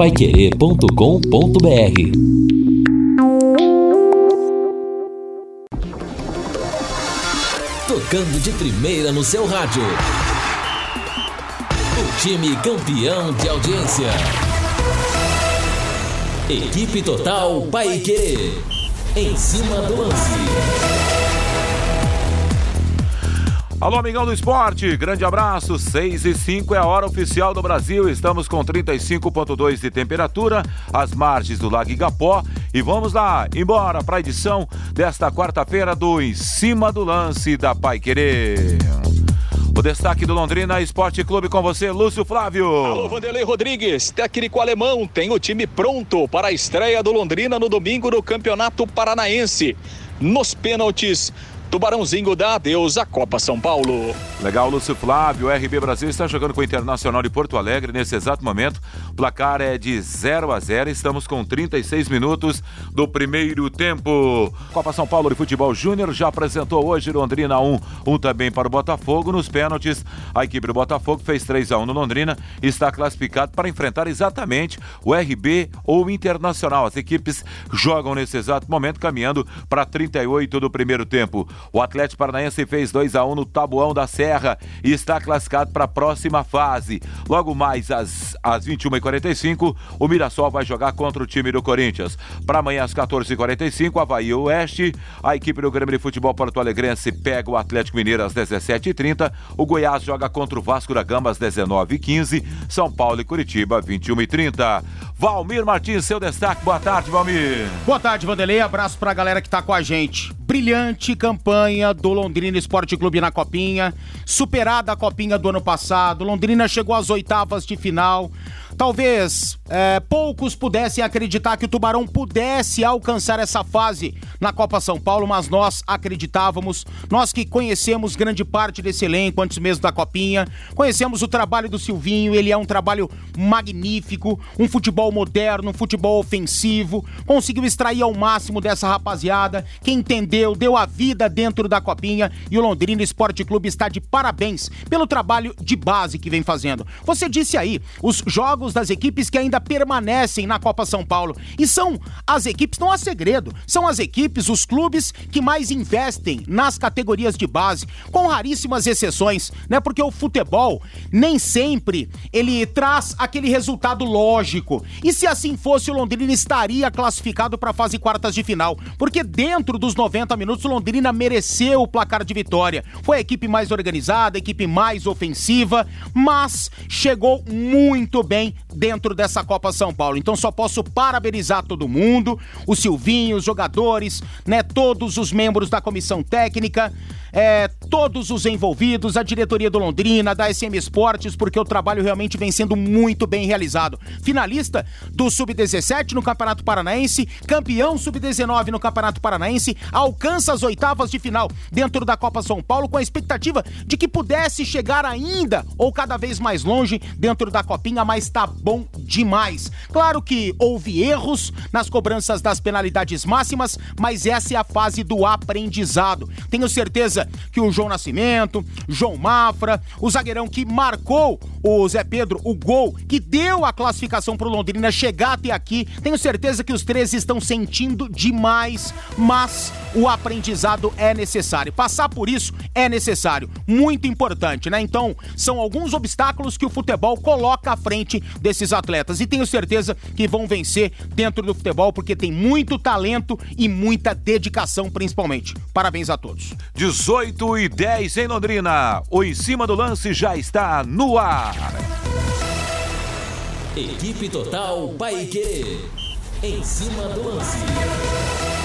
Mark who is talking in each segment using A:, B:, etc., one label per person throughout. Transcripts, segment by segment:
A: paiquerê.com.br Tocando de primeira no seu rádio. O time campeão de audiência. Equipe Total Paiquerê. Em cima do lance.
B: Alô, amigão do esporte, grande abraço. 6 e 5 é a hora oficial do Brasil. Estamos com 35,2 de temperatura, às margens do Lago Igapó. E vamos lá, embora para a edição desta quarta-feira do Em Cima do Lance da Pai Querer. O destaque do Londrina Esporte Clube com você, Lúcio Flávio.
C: Alô, Vanderlei Rodrigues, técnico alemão, tem o time pronto para a estreia do Londrina no domingo no Campeonato Paranaense. Nos pênaltis, Tubarãozinho dá adeus à Copa São Paulo.
B: Legal, Lúcio Flávio. O RB Brasil está jogando com o Internacional de Porto Alegre nesse exato momento. O placar é de 0 a 0. Estamos com 36 minutos do primeiro tempo. Copa São Paulo de Futebol Júnior já apresentou hoje Londrina 1, 1 também para o Botafogo. Nos pênaltis, a equipe do Botafogo fez 3 a 1 no Londrina e está classificado para enfrentar exatamente o RB ou o Internacional. As equipes jogam nesse exato momento caminhando para 38 do primeiro tempo. O Atlético Paranaense fez 2 a 1 no Tabuão da Serra e está classificado para a próxima fase. Logo mais às, às 21h45, o Mirassol vai jogar contra o time do Corinthians. Para amanhã às 14h45, Havaí Oeste, a equipe do Grêmio de Futebol Porto Alegrense pega o Atlético Mineiro às 17h30. O Goiás joga contra o Vasco da Gama às 19h15. São Paulo e Curitiba, 21h30. Valmir Martins, seu destaque. Boa tarde, Valmir.
D: Boa tarde, Vanderlei. Abraço para a galera que está com a gente. Brilhante campanha do Londrina Esporte Clube na Copinha. Superada a Copinha do ano passado. Londrina chegou às oitavas de final. Talvez é, poucos pudessem acreditar que o Tubarão pudesse alcançar essa fase na Copa São Paulo, mas nós acreditávamos. Nós que conhecemos grande parte desse elenco antes mesmo da Copinha, conhecemos o trabalho do Silvinho, ele é um trabalho magnífico, um futebol moderno, um futebol ofensivo, conseguiu extrair ao máximo dessa rapaziada, que entendeu, deu a vida dentro da Copinha e o Londrina Esporte Clube está de parabéns pelo trabalho de base que vem fazendo. Você disse aí, os jogos das equipes que ainda permanecem na Copa São Paulo. E são as equipes, não há segredo, são as equipes, os clubes que mais investem nas categorias de base, com raríssimas exceções, né? Porque o futebol nem sempre ele traz aquele resultado lógico. E se assim fosse, o Londrina estaria classificado para a fase quartas de final, porque dentro dos 90 minutos o Londrina mereceu o placar de vitória. Foi a equipe mais organizada, a equipe mais ofensiva, mas chegou muito bem dentro dessa Copa São Paulo. Então só posso parabenizar todo mundo, o Silvinho, os jogadores, né, todos os membros da comissão técnica é, todos os envolvidos, a diretoria do Londrina, da SM Esportes, porque o trabalho realmente vem sendo muito bem realizado. Finalista do Sub-17 no Campeonato Paranaense, campeão Sub-19 no Campeonato Paranaense, alcança as oitavas de final dentro da Copa São Paulo com a expectativa de que pudesse chegar ainda ou cada vez mais longe dentro da Copinha, mas tá bom demais. Claro que houve erros nas cobranças das penalidades máximas, mas essa é a fase do aprendizado. Tenho certeza que o João Nascimento, João Mafra, o zagueirão que marcou o Zé Pedro, o gol que deu a classificação para o Londrina chegar até aqui, tenho certeza que os três estão sentindo demais, mas o aprendizado é necessário. Passar por isso é necessário, muito importante, né? Então, são alguns obstáculos que o futebol coloca à frente desses atletas e tenho certeza que vão vencer dentro do futebol porque tem muito talento e muita dedicação, principalmente. Parabéns a todos.
B: 18 e 10 em Londrina. O Em Cima do Lance já está no ar.
A: Equipe Total Paique. Em cima do lance.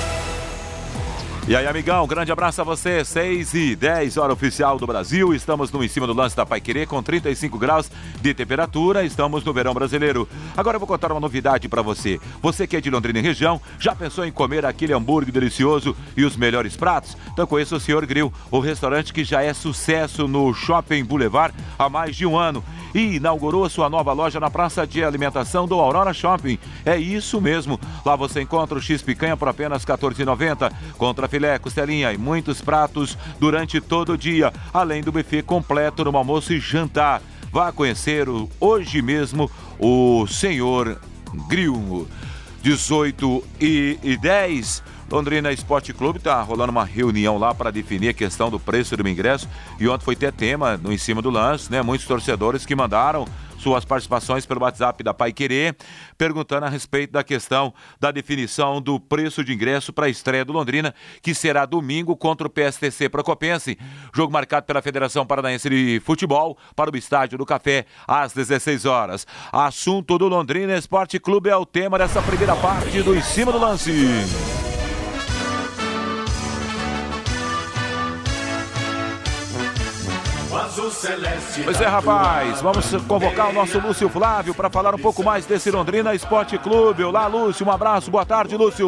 B: E aí, amigão, grande abraço a você. 6 e 10, hora oficial do Brasil. Estamos no em cima do lance da Pai Querer com 35 graus de temperatura. Estamos no verão brasileiro. Agora eu vou contar uma novidade para você. Você que é de Londrina e região, já pensou em comer aquele hambúrguer delicioso e os melhores pratos? Então conheça o Senhor Grill, o restaurante que já é sucesso no Shopping Boulevard há mais de um ano e inaugurou sua nova loja na praça de alimentação do Aurora Shopping. É isso mesmo. Lá você encontra o X picanha por apenas R$ 14,90, contra filé, costelinha e muitos pratos durante todo o dia, além do buffet completo no almoço e jantar. Vá conhecer o, hoje mesmo o senhor Grill. 18 e, e 10. Londrina Esporte Clube está rolando uma reunião lá para definir a questão do preço do ingresso. E ontem foi ter tema no em cima do lance, né? Muitos torcedores que mandaram suas participações pelo WhatsApp da Pai Querer, perguntando a respeito da questão da definição do preço de ingresso para a estreia do Londrina, que será domingo contra o PSTC Procopense. Jogo marcado pela Federação Paranaense de Futebol para o Estádio do Café às 16 horas. Assunto do Londrina Esporte Clube é o tema dessa primeira parte do Em Cima do Lance. Pois é, rapaz, vamos convocar o nosso Lúcio Flávio para falar um pouco mais desse Londrina Esporte Clube. Olá, Lúcio, um abraço, boa tarde, Lúcio.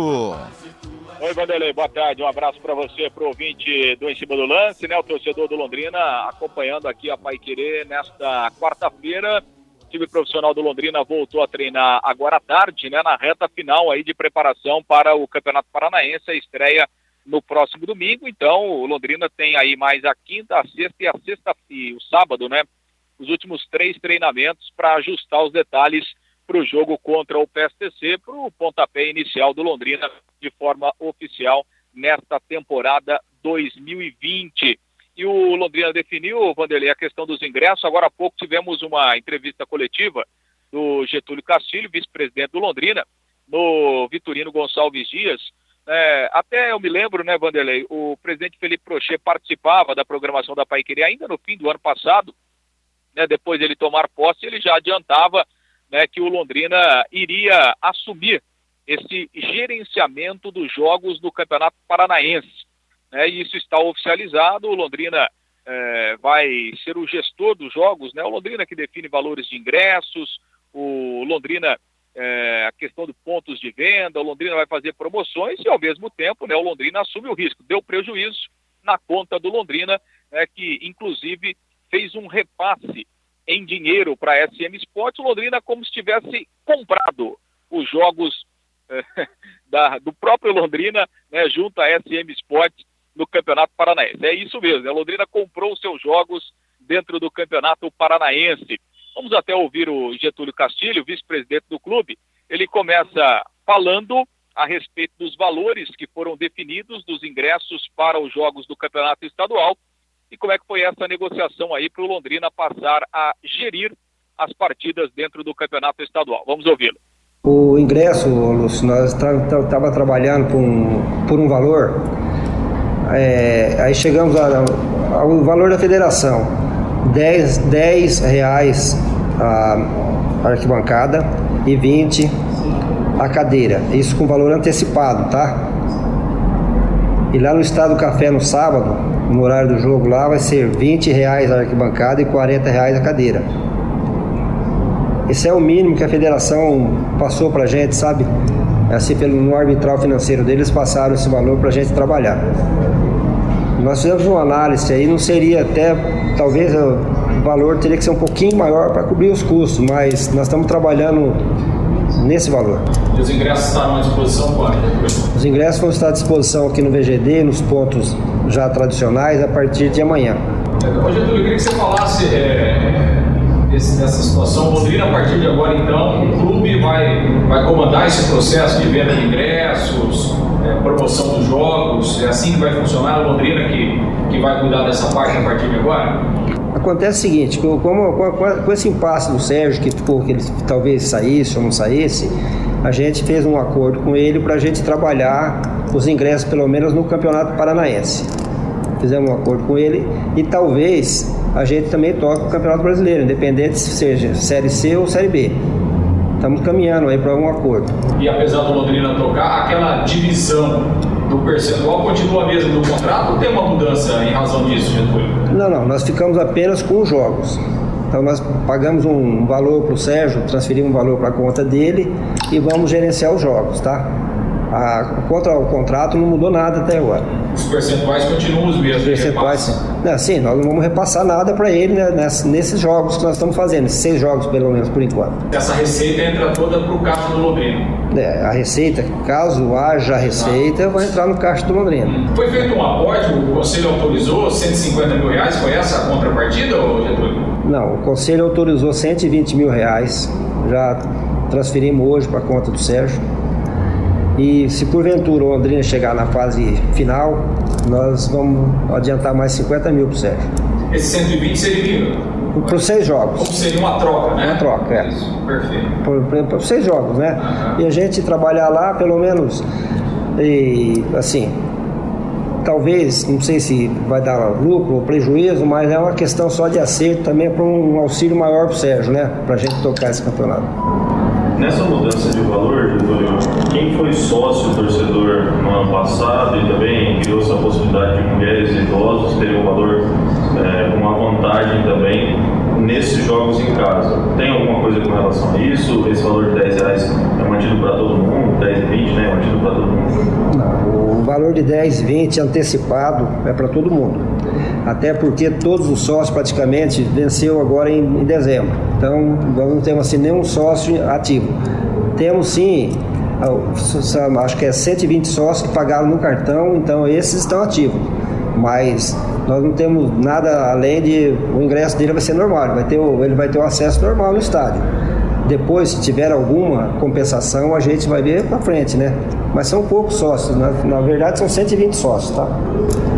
E: Oi, Vanderlei, boa tarde, um abraço para você, para o ouvinte do Em Cima do Lance, né, o torcedor do Londrina, acompanhando aqui a Pai Querer nesta quarta-feira. O time profissional do Londrina voltou a treinar agora à tarde, né, na reta final aí de preparação para o Campeonato Paranaense, a estreia no próximo domingo. Então, o Londrina tem aí mais a quinta, a sexta e a sexta e o sábado, né? Os últimos três treinamentos para ajustar os detalhes para o jogo contra o PSTC, para o pontapé inicial do Londrina de forma oficial nesta temporada 2020. E o Londrina definiu, Vanderlei, a questão dos ingressos. Agora há pouco tivemos uma entrevista coletiva do Getúlio Castilho, vice-presidente do Londrina, no Vitorino Gonçalves Dias, é, até eu me lembro, né, Vanderlei, o presidente Felipe Prochet participava da programação da Paiqueria ainda no fim do ano passado, né, depois ele tomar posse, ele já adiantava né, que o Londrina iria assumir esse gerenciamento dos jogos do Campeonato Paranaense. Né, e isso está oficializado, o Londrina é, vai ser o gestor dos jogos, né, o Londrina que define valores de ingressos, o Londrina é, a questão de pontos de venda, o Londrina vai fazer promoções e, ao mesmo tempo, né, o Londrina assume o risco. Deu prejuízo na conta do Londrina, né, que, inclusive, fez um repasse em dinheiro para a SM Sports. O Londrina como se tivesse comprado os jogos é, da, do próprio Londrina né, junto à SM Sports no Campeonato Paranaense. É isso mesmo, né? a Londrina comprou os seus jogos dentro do Campeonato Paranaense. Vamos até ouvir o Getúlio Castilho, vice-presidente do clube. Ele começa falando a respeito dos valores que foram definidos dos ingressos para os jogos do campeonato estadual e como é que foi essa negociação aí para o Londrina passar a gerir as partidas dentro do campeonato estadual. Vamos ouvi-lo.
F: O ingresso, Lúcio, nós estava trabalhando por um, por um valor, é, aí chegamos ao valor da federação. 10, 10 reais a arquibancada e 20 a cadeira. Isso com valor antecipado, tá? E lá no Estado do Café no sábado, no horário do jogo lá, vai ser 20 reais a arquibancada e 40 reais a cadeira. Esse é o mínimo que a federação passou pra gente, sabe? Assim, pelo no arbitral financeiro deles, passaram esse valor pra gente trabalhar. Nós fizemos uma análise aí, não seria até, talvez o valor teria que ser um pouquinho maior para cobrir os custos, mas nós estamos trabalhando nesse valor.
G: E os ingressos estarão à disposição quando?
F: Os ingressos vão estar à disposição aqui no VGD, nos pontos já tradicionais, a partir de amanhã.
G: Ô Getúlio, eu queria que você falasse é, desse, dessa situação. Londrina, a partir de agora, então, o clube vai, vai comandar esse processo de venda de ingressos, é, promoção dos jogos, é assim que vai funcionar a Londrina que, que vai cuidar dessa parte a partir de agora?
F: Acontece o seguinte, como, com, com esse impasse do Sérgio, que, tipo, que ele talvez saísse ou não saísse, a gente fez um acordo com ele para a gente trabalhar os ingressos, pelo menos no Campeonato Paranaense. Fizemos um acordo com ele e talvez a gente também toque o Campeonato Brasileiro, independente se seja Série C ou Série B estamos caminhando aí para um acordo.
G: E apesar do Londrina tocar, aquela divisão do percentual continua a mesma do contrato ou tem uma mudança em razão disso, Getúlio?
F: Não, não, nós ficamos apenas com os jogos. Então nós pagamos um valor para o Sérgio, transferimos um valor para a conta dele e vamos gerenciar os jogos, tá? A, quanto ao contrato, não mudou nada até agora.
G: Os percentuais continuam os mesmos? Os
F: percentuais, sim. Não, sim, nós não vamos repassar nada para ele né, nesses jogos que nós estamos fazendo, seis jogos pelo menos por enquanto.
G: Essa receita entra toda para o caixa do Londrina?
F: É, a receita, caso haja receita, ah. vai entrar no caixa do Londrina.
G: Foi feito um aporte, o conselho autorizou 150 mil reais, foi essa a contrapartida, ou Getúlio?
F: Não, o conselho autorizou 120 mil reais já transferimos hoje para a conta do Sérgio. E se porventura o Londrina chegar na fase final, nós vamos adiantar mais 50 mil para o Sérgio.
G: Esse 120 seria
F: para os seis jogos.
G: Como seria uma troca, né?
F: Uma troca, é.
G: Isso, perfeito.
F: Para os seis jogos, né? Uhum. E a gente trabalhar lá, pelo menos, e, assim, talvez, não sei se vai dar lucro ou prejuízo, mas é uma questão só de acerto também para um auxílio maior para o Sérgio, né? Para a gente tocar esse campeonato.
H: Nessa mudança de valor, quem foi sócio torcedor no ano passado e também criou-se a possibilidade de mulheres e idosos terem um valor é, uma vantagem também nesses jogos em casa. Tem alguma coisa com relação a isso? Esse valor de 10 reais é mantido para todo mundo? 10 e 20, né? É mantido para todo mundo?
F: Não, o valor de 10 e 20 antecipado é para todo mundo. Até porque todos os sócios praticamente venceu agora em, em dezembro. Então, nós não temos assim nenhum sócio ativo. Temos sim acho que é 120 sócios que pagaram no cartão, então esses estão ativos. Mas nós não temos nada além de o ingresso dele vai ser normal, vai ter ele vai ter o acesso normal no estádio. Depois, se tiver alguma compensação, a gente vai ver para frente, né? Mas são poucos sócios, na, na verdade são 120 sócios, tá?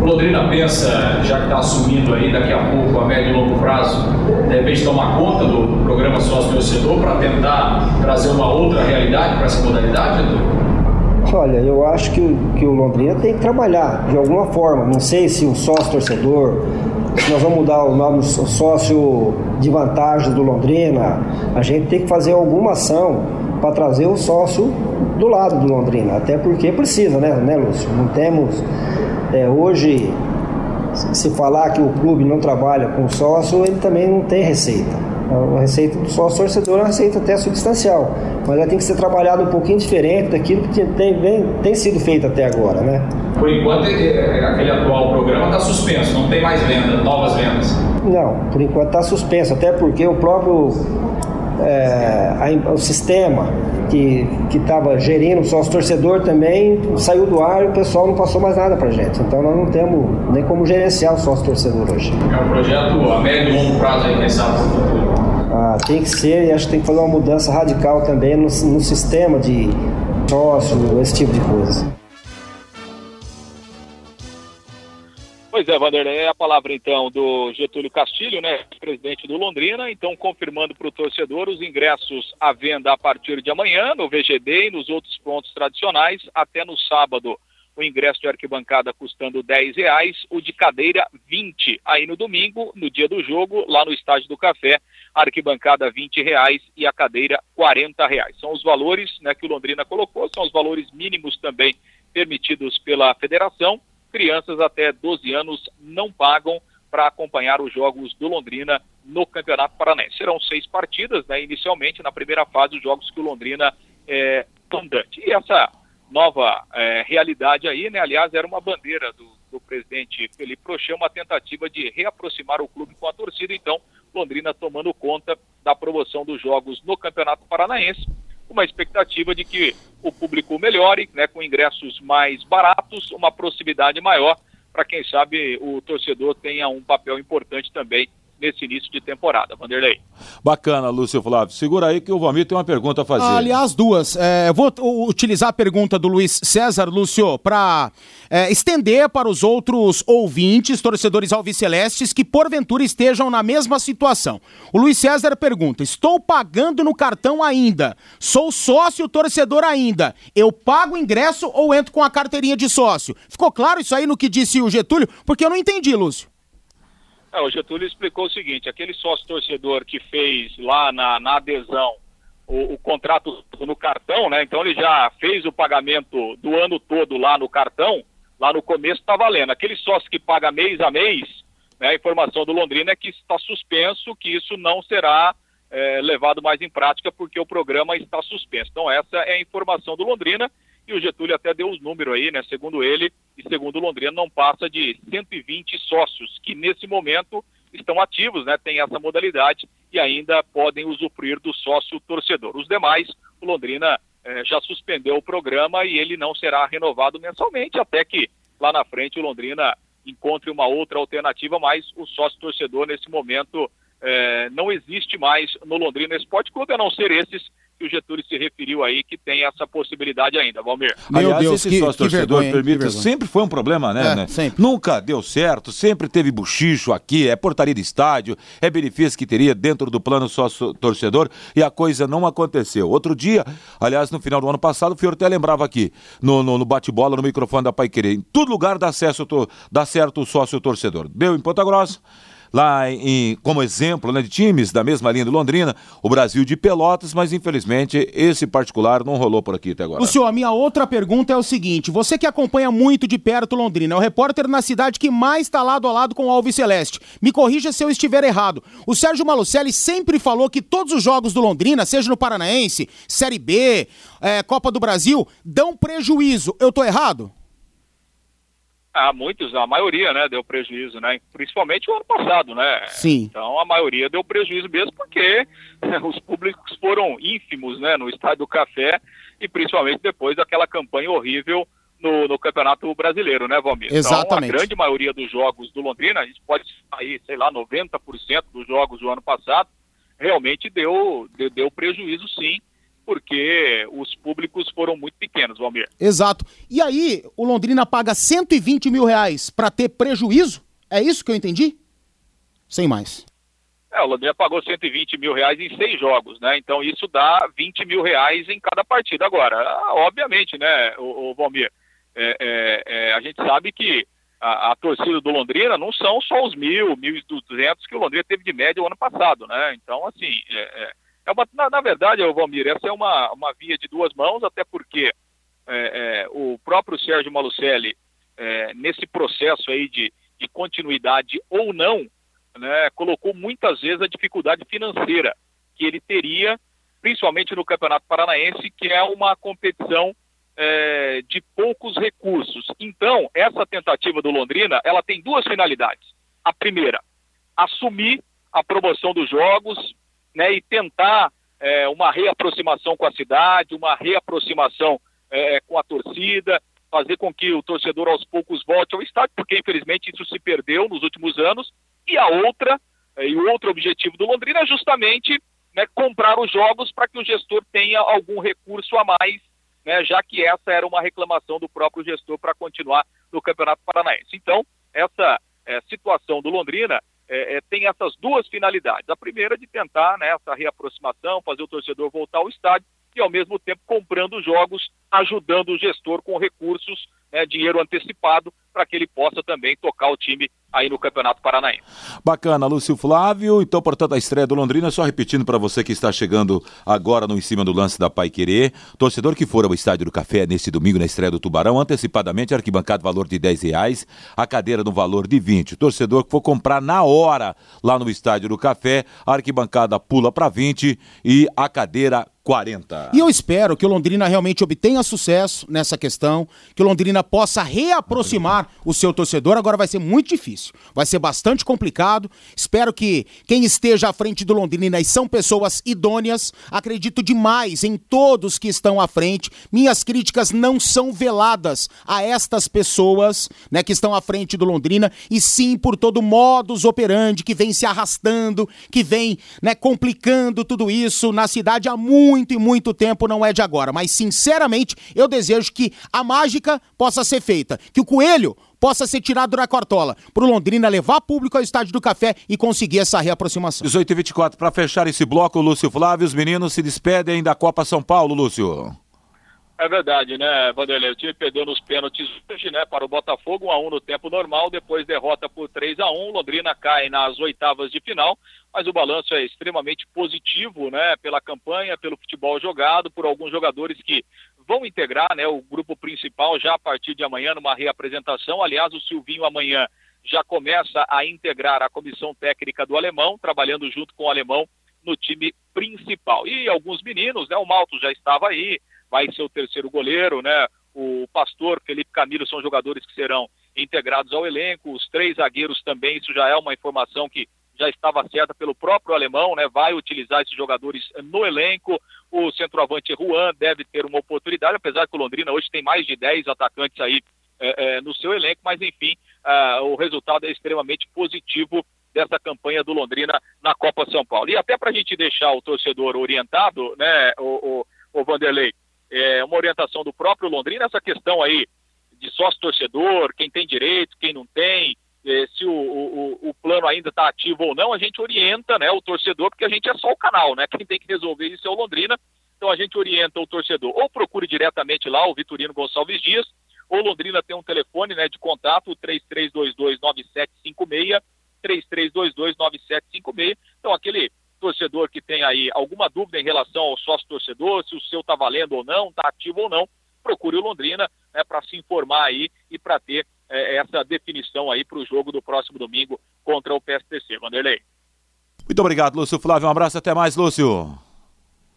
G: O Londrina pensa, já que está assumindo aí daqui a pouco a médio e longo prazo, de repente tomar conta do programa sócio torcedor para tentar trazer uma outra realidade para essa modalidade, Edu?
F: Olha, eu acho que, que o Londrina tem que trabalhar de alguma forma. Não sei se o sócio torcedor, se nós vamos mudar o nome sócio de vantagens do Londrina, a gente tem que fazer alguma ação para trazer o sócio do lado do Londrina. Até porque precisa, né, né Lúcio? Não temos. É, hoje, se falar que o clube não trabalha com sócio, ele também não tem receita. A receita do sócio torcedor é uma receita até substancial, mas ela tem que ser trabalhada um pouquinho diferente daquilo que tem, tem, tem sido feito até agora, né?
G: Por enquanto, é, é, aquele atual programa está suspenso, não tem mais venda, novas vendas.
F: Não, por enquanto está suspenso, até porque o próprio é, a, o sistema que estava gerindo o sócio torcedor também saiu do ar e o pessoal não passou mais nada para gente. Então nós não temos nem como gerenciar o sócio torcedor hoje.
G: É um projeto a médio e longo prazo aí, quem sabe, futuro.
F: Ah, tem que ser e acho que tem que fazer uma mudança radical também no, no sistema de sócio, esse tipo de coisa.
E: Pois é, Vanderlei, é a palavra então do Getúlio Castilho, né, presidente do Londrina, então confirmando para o torcedor os ingressos à venda a partir de amanhã no VGD e nos outros pontos tradicionais, até no sábado o ingresso de arquibancada custando 10 reais, o de cadeira 20. Aí no domingo, no dia do jogo, lá no Estádio do Café, a arquibancada 20 reais e a cadeira 40 reais. São os valores né, que o Londrina colocou, são os valores mínimos também permitidos pela federação. Crianças até 12 anos não pagam para acompanhar os jogos do Londrina no Campeonato Paranaense. Serão seis partidas, né, inicialmente, na primeira fase, os jogos que o Londrina é mandante. E essa nova é, realidade aí, né? Aliás, era uma bandeira do, do presidente Felipe Prochê, uma tentativa de reaproximar o clube com a torcida. Então, Londrina tomando conta da promoção dos jogos no Campeonato Paranaense, uma expectativa de que o público melhore, né, com ingressos mais baratos, uma proximidade maior, para quem sabe o torcedor tenha um papel importante também nesse início de temporada. Vanderlei.
B: Bacana, Lúcio Flávio. Segura aí que o Vamir tem uma pergunta a fazer. Ah,
D: aliás, duas. É, vou utilizar a pergunta do Luiz César, Lúcio, para é, estender para os outros ouvintes, torcedores alvicelestes, que porventura estejam na mesma situação. O Luiz César pergunta: Estou pagando no cartão ainda, sou sócio torcedor ainda, eu pago ingresso ou entro com a carteirinha de sócio? Ficou claro isso aí no que disse o Getúlio? Porque eu não entendi, Lúcio.
E: É, o Getúlio explicou o seguinte: aquele sócio torcedor que fez lá na, na adesão o, o, contrato no cartão, né? Então ele já fez o pagamento do ano todo lá no cartão, lá no começo está valendo. Aquele sócio que paga mês a mês, né, a informação do Londrina é que está suspenso, que isso não será é, levado mais em prática porque o programa está suspenso. Então essa é a informação do Londrina e o Getúlio até deu os números aí, né? Segundo ele e segundo o Londrina, não passa de 120 sócios que nesse momento estão ativos, né? Tem essa modalidade e ainda podem usufruir do sócio torcedor. Os demais, o Londrina eh, já suspendeu o programa e ele não será renovado mensalmente até que lá na frente o Londrina encontre uma outra alternativa, mas o sócio torcedor nesse momento é, não existe mais no Londrina Esporte Clube, a não ser esses que o Getúlio se referiu aí, que tem essa possibilidade ainda, Valmir.
B: Meu Aliás, Deus, esse que, sócio torcedor, permita, sempre foi um problema, né, é, né? Sempre. Nunca deu certo, sempre teve buchicho aqui, é portaria de estádio, é benefício que teria dentro do plano sócio torcedor e a coisa não aconteceu. Outro dia, aliás, no final do ano passado, o Fior até lembrava aqui, no, no, no bate-bola, no microfone da Pai Querer, em todo lugar dá, acesso, dá certo o sócio torcedor. Deu em Ponta Grossa, lá em, como exemplo né, de times da mesma linha do Londrina, o Brasil de Pelotas, mas infelizmente esse particular não rolou por aqui até agora.
D: O senhor, a minha outra pergunta é o seguinte: você que acompanha muito de perto Londrina, é o repórter na cidade que mais está lado a lado com o Alves Celeste. Me corrija se eu estiver errado. O Sérgio Malucelli sempre falou que todos os jogos do Londrina, seja no Paranaense, Série B, é, Copa do Brasil, dão prejuízo. Eu tô errado?
E: Ah, muitos, a maioria, né, deu prejuízo, né? Principalmente o ano passado, né?
D: Sim.
E: Então a maioria deu prejuízo mesmo porque os públicos foram ínfimos, né, no Estádio do Café e principalmente depois daquela campanha horrível no, no Campeonato Brasileiro, né, Valmir?
D: Exatamente.
E: Então a grande maioria dos jogos do Londrina, a gente pode sair, sei lá, 90% dos jogos do ano passado, realmente deu, deu, deu prejuízo sim porque os públicos foram muito pequenos, Valmir.
D: Exato. E aí, o Londrina paga 120 mil reais para ter prejuízo? É isso que eu entendi? Sem mais.
E: É, o Londrina pagou 120 mil reais em seis jogos, né? Então isso dá 20 mil reais em cada partida. Agora, obviamente, né, o, o Valmir, é, é, é, a gente sabe que a, a, torcida do Londrina não são só os mil, mil e duzentos que o Londrina teve de média o ano passado, né? Então, assim, é, é uma, na, na, verdade, Valmir, essa é uma, uma via de duas mãos, até porque é, é, o próprio Sérgio Malucelli, é, nesse processo aí de, de continuidade ou não, né, colocou muitas vezes a dificuldade financeira que ele teria, principalmente no Campeonato Paranaense, que é uma competição é, de poucos recursos. Então, essa tentativa do Londrina, ela tem duas finalidades. A primeira, assumir a promoção dos jogos, né, e tentar é, uma reaproximação com a cidade, uma reaproximação é, com a torcida, fazer com que o torcedor aos poucos volte ao estádio, porque infelizmente isso se perdeu nos últimos anos. E a outra, é, e o outro objetivo do Londrina é justamente né, comprar os jogos para que o gestor tenha algum recurso a mais, né, já que essa era uma reclamação do próprio gestor para continuar no Campeonato Paranaense. Então, essa é, situação do Londrina é, é, tem essas duas finalidades. A primeira de tentar né, essa reaproximação, fazer o torcedor voltar ao estádio e, ao mesmo tempo, comprando jogos, ajudando o gestor com recursos, né, dinheiro antecipado, para que ele possa também tocar o time aí no Campeonato Paranaense.
B: Bacana, Lúcio Flávio. Então, portanto, a estreia do Londrina, só repetindo para você que está chegando agora no em cima do lance da Pai Querer. Torcedor que for ao Estádio do Café nesse domingo na estreia do Tubarão, antecipadamente, arquibancada valor de 10 reais, a cadeira no valor de 20. Torcedor que for comprar na hora lá no Estádio do Café, a arquibancada pula para 20 e a cadeira 40.
D: E eu espero que o Londrina realmente obtenha sucesso nessa questão, que o Londrina possa reaproximar o seu torcedor. Agora vai ser muito difícil, vai ser bastante complicado. Espero que quem esteja à frente do Londrina e são pessoas idôneas, acredito demais em todos que estão à frente. Minhas críticas não são veladas a estas pessoas, né, que estão à frente do Londrina, e sim por todo modus operandi que vem se arrastando, que vem, né, complicando tudo isso na cidade há muito muito e muito tempo, não é de agora. Mas, sinceramente, eu desejo que a mágica possa ser feita. Que o coelho possa ser tirado da cartola. Pro Londrina levar público ao Estádio do Café e conseguir essa reaproximação.
B: 18 e 24 para fechar esse bloco, Lúcio Flávio, os meninos se despedem da Copa São Paulo, Lúcio.
E: É verdade, né, Vanderlei? O time perdeu nos pênaltis hoje, né, para o Botafogo, 1 a 1 no tempo normal, depois derrota por 3 a 1 Londrina cai nas oitavas de final, mas o balanço é extremamente positivo, né, pela campanha, pelo futebol jogado, por alguns jogadores que vão integrar, né, o grupo principal já a partir de amanhã numa reapresentação. Aliás, o Silvinho amanhã já começa a integrar a comissão técnica do alemão, trabalhando junto com o alemão no time principal. E alguns meninos, né, o Malto já estava aí, vai ser o terceiro goleiro, né? O Pastor, Felipe Camilo são jogadores que serão integrados ao elenco, os três zagueiros também, isso já é uma informação que já estava certa pelo próprio alemão, né? Vai utilizar esses jogadores no elenco. O centroavante Juan deve ter uma oportunidade, apesar que o Londrina hoje tem mais de 10 atacantes aí é, é, no seu elenco, mas enfim, o resultado é extremamente positivo dessa campanha do Londrina na Copa São Paulo. E até para a gente deixar o torcedor orientado, né, o, o, o Vanderlei, é, uma orientação do próprio Londrina, essa questão aí de sócio-torcedor, quem tem direito, quem não tem, é, se o, o, o, plano ainda está ativo ou não, a gente orienta né, o torcedor, porque a gente é só o canal, né? Quem tem que resolver isso é o Londrina. Então a gente orienta o torcedor, ou procure diretamente lá o Vitorino Gonçalves Dias, ou Londrina tem um telefone né, de contato, 33229756, 33229756. Então aquele torcedor que tem aí alguma dúvida em relação ao sócio torcedor, se o seu está valendo ou não, está ativo ou não, procure o Londrina né, para se informar aí e para ter é, essa definição aí para o jogo do próximo domingo contra o PSTC. Vanderlei.
B: Muito obrigado, Lúcio Flávio. Um abraço, até mais, Lúcio.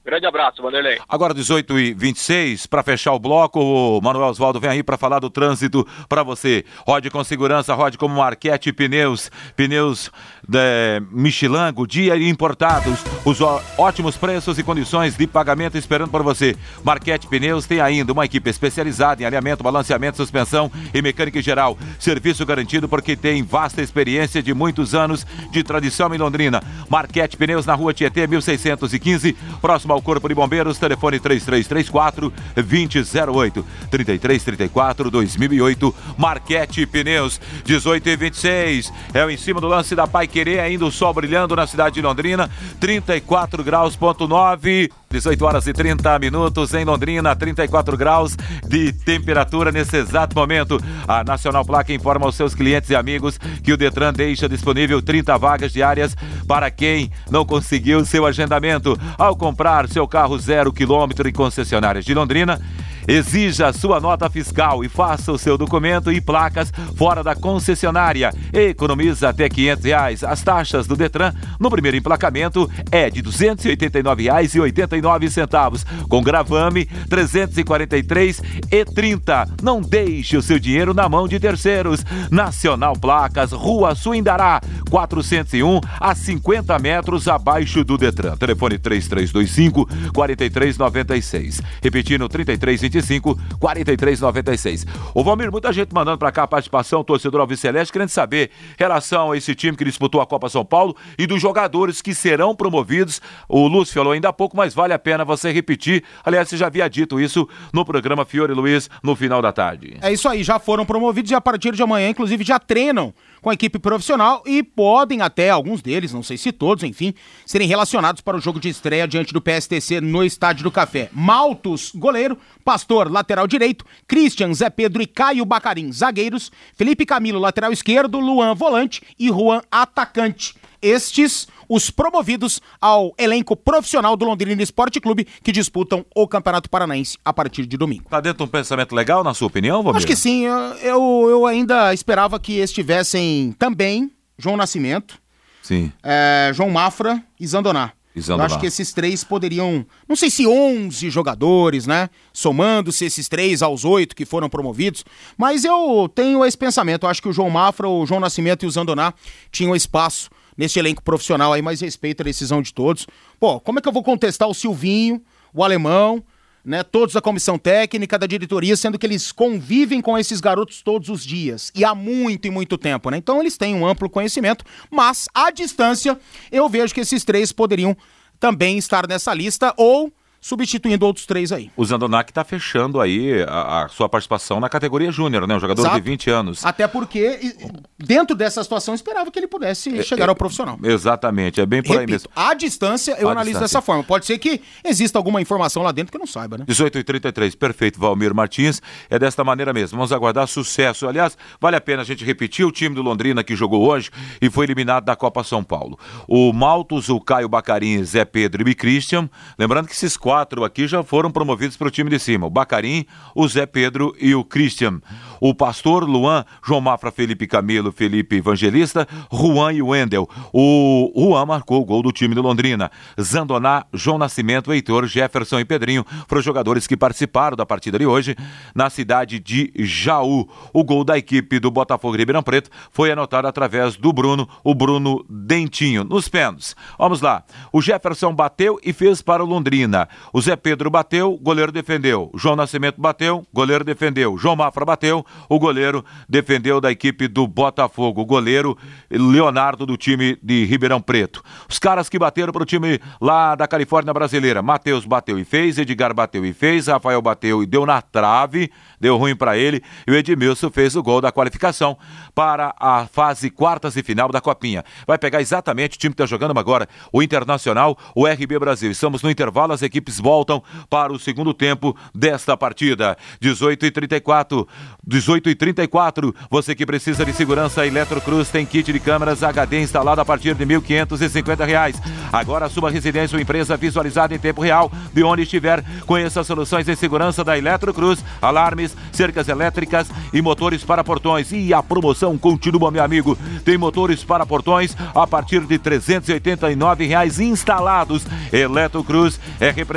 E: Grande abraço, Vanderlei.
B: Agora 18 e 26 para fechar o bloco, o Manuel Oswaldo vem aí para falar do trânsito para você. Rode com segurança, rode como Marquete Pneus, pneus de Michelin, Goodyear e importados. Os ótimos preços e condições de pagamento esperando por você. Marquete Pneus tem ainda uma equipe especializada em alinhamento, balanceamento, suspensão e mecânica geral. Serviço garantido porque tem vasta experiência de muitos anos de tradição em Londrina. Marquete Pneus na rua Tietê 1615, próximo ao Corpo de Bombeiros, telefone 3334 2008 3334 2008 Marquete Pneus 18 e 26 é o em cima do lance da Pai Querer, ainda o sol brilhando na cidade de Londrina, 34 graus ponto 9 18 horas e 30 minutos em Londrina, 34 graus de temperatura nesse exato momento. A Nacional Placa informa aos seus clientes e amigos que o Detran deixa disponível 30 vagas diárias para quem não conseguiu seu agendamento. Ao comprar seu carro zero quilômetro em concessionárias de Londrina, Exija sua nota fiscal e faça o seu documento e placas fora da concessionária. Economiza até 500 reais. As taxas do Detran no primeiro emplacamento é de R$ 289,89, com gravame R$ 343,30. Não deixe o seu dinheiro na mão de terceiros. Nacional Placas, Rua Suindará, 401 a 50 metros abaixo do Detran. Telefone 3325 4396. Repetindo 3325 25 43 96. Ô Valmir, muita gente mandando para cá a participação, torcedor Alves Celeste, querendo saber relação a esse time que disputou a Copa São Paulo e dos jogadores que serão promovidos. O Lúcio falou ainda há pouco, mas vale a pena você repetir. Aliás, você já havia dito isso no programa Fiore Luiz no final da tarde.
D: É isso aí, já foram promovidos e a partir de amanhã, inclusive, já treinam com a equipe profissional e podem até, alguns deles, não sei se todos, enfim, serem relacionados para o jogo de estreia diante do PSTC no Estádio do Café. Maltos, goleiro, Pastor, lateral direito, Christian, Zé Pedro e Caio Bacarim, zagueiros, Felipe Camilo, lateral esquerdo, Luan, volante e Juan, atacante. Estes os promovidos ao elenco profissional do Londrina Esporte Clube que disputam o Campeonato Paranaense a partir de domingo.
B: Tá dentro de um pensamento legal, na sua opinião, Vomir?
D: Acho que sim. Eu, eu ainda esperava que estivessem também João Nascimento,
B: sim.
D: É, João Mafra e Zandoná. Eu acho que esses três poderiam, não sei se 11 jogadores, né? Somando-se esses três aos oito que foram promovidos. Mas eu tenho esse pensamento. Eu acho que o João Mafra, o João Nascimento e o Zandoná tinham espaço nesse elenco profissional aí, mas respeito a decisão de todos. Pô, como é que eu vou contestar o Silvinho, o Alemão, né, todos da comissão técnica, da diretoria, sendo que eles convivem com esses garotos todos os dias e há muito e muito tempo, né? Então eles têm um amplo conhecimento, mas à distância eu vejo que esses três poderiam também estar nessa lista ou substituindo outros três aí.
B: O Zandonac está fechando aí a, a, sua participação na categoria júnior, né? Um jogador Exato. de 20 anos.
D: Até porque, dentro dessa situação, esperava que ele pudesse é, chegar é, ao profissional.
B: Exatamente, é bem por Repito, aí mesmo.
D: À distância, eu à analiso distância. dessa forma. Pode ser que exista alguma informação lá dentro que eu não saiba, né?
B: 18 e 33, perfeito, Valmir Martins. É desta maneira mesmo. Vamos aguardar sucesso. Aliás, vale a pena a gente repetir o time do Londrina que jogou hoje e foi eliminado da Copa São Paulo. O Maltos, o Caio Bacarim, Zé Pedro e Christian. Lembrando que esses quatro aqui já foram promovidos para o time de cima: o Bacarim, o Zé Pedro e o Christian. O Pastor, Luan, João Mafra, Felipe Camilo, Felipe Evangelista, Juan e Wendel. O Juan marcou o gol do time do Londrina. Zandoná, João Nascimento, Heitor, Jefferson e Pedrinho foram jogadores que participaram da partida de hoje na cidade de Jaú. O gol da equipe do Botafogo Ribeirão Preto foi anotado através do Bruno, o Bruno Dentinho, nos pênaltis. Vamos lá. O Jefferson bateu e fez para o Londrina. O Zé Pedro bateu, goleiro defendeu. João Nascimento bateu, goleiro defendeu. João Mafra bateu, o goleiro defendeu da equipe do Botafogo. O goleiro Leonardo do time de Ribeirão Preto. Os caras que bateram para o time lá da Califórnia Brasileira. Matheus bateu e fez, Edgar bateu e fez, Rafael bateu e deu na trave, deu ruim para ele. E o Edmilson fez o gol da qualificação para a fase quartas e final da Copinha. Vai pegar exatamente o time que está jogando agora, o Internacional, o RB Brasil. Estamos no intervalo, as equipes voltam para o segundo tempo desta partida. 18 e 34, 18 e 34. Você que precisa de segurança, Eletrocruz tem kit de câmeras HD instalado a partir de 1.550 reais. Agora a sua residência ou empresa visualizada em tempo real, de onde estiver. Conheça as soluções de segurança da Eletrocruz, alarmes, cercas elétricas e motores para portões. E a promoção continua, meu amigo. Tem motores para portões a partir de 389 reais instalados. Eletrocruz é representante